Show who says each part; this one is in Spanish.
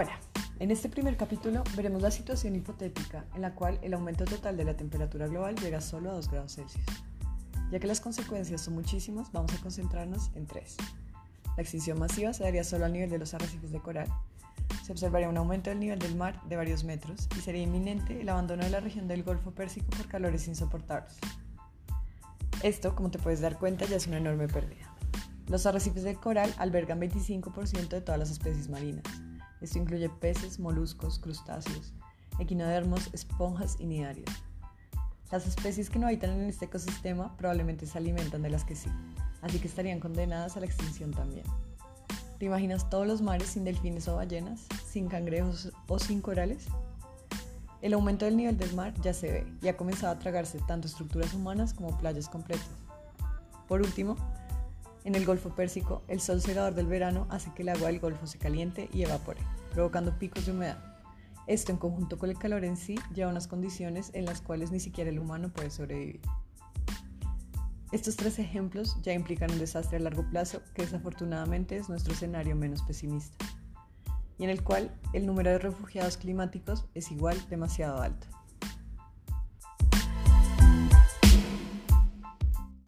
Speaker 1: Hola, en este primer capítulo veremos la situación hipotética en la cual el aumento total de la temperatura global llega solo a 2 grados Celsius. Ya que las consecuencias son muchísimas, vamos a concentrarnos en tres. La extinción masiva se daría solo al nivel de los arrecifes de coral. Se observaría un aumento del nivel del mar de varios metros y sería inminente el abandono de la región del Golfo Pérsico por calores insoportables. Esto, como te puedes dar cuenta, ya es una enorme pérdida. Los arrecifes de coral albergan 25% de todas las especies marinas esto incluye peces, moluscos, crustáceos, equinodermos, esponjas y nidarios. Las especies que no habitan en este ecosistema probablemente se alimentan de las que sí, así que estarían condenadas a la extinción también. ¿Te imaginas todos los mares sin delfines o ballenas, sin cangrejos o sin corales? El aumento del nivel del mar ya se ve y ha comenzado a tragarse tanto estructuras humanas como playas completas. Por último, en el Golfo Pérsico, el sol cegador del verano hace que el agua del Golfo se caliente y evapore, provocando picos de humedad. Esto, en conjunto con el calor en sí, lleva a unas condiciones en las cuales ni siquiera el humano puede sobrevivir. Estos tres ejemplos ya implican un desastre a largo plazo que desafortunadamente es nuestro escenario menos pesimista, y en el cual el número de refugiados climáticos es igual demasiado alto.